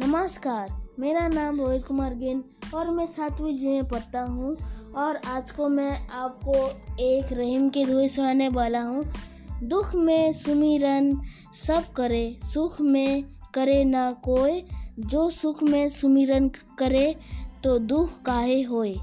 नमस्कार, मेरा नाम रोहित कुमार गेन और मैं सातवीं जी में पढ़ता हूँ और आज को मैं आपको एक रहीम के दोहे सुनाने वाला हूँ। दुख में सुमिरन सब करे, सुख में करे ना कोई। जो सुख में सुमिरन करे तो दुख काहे होए?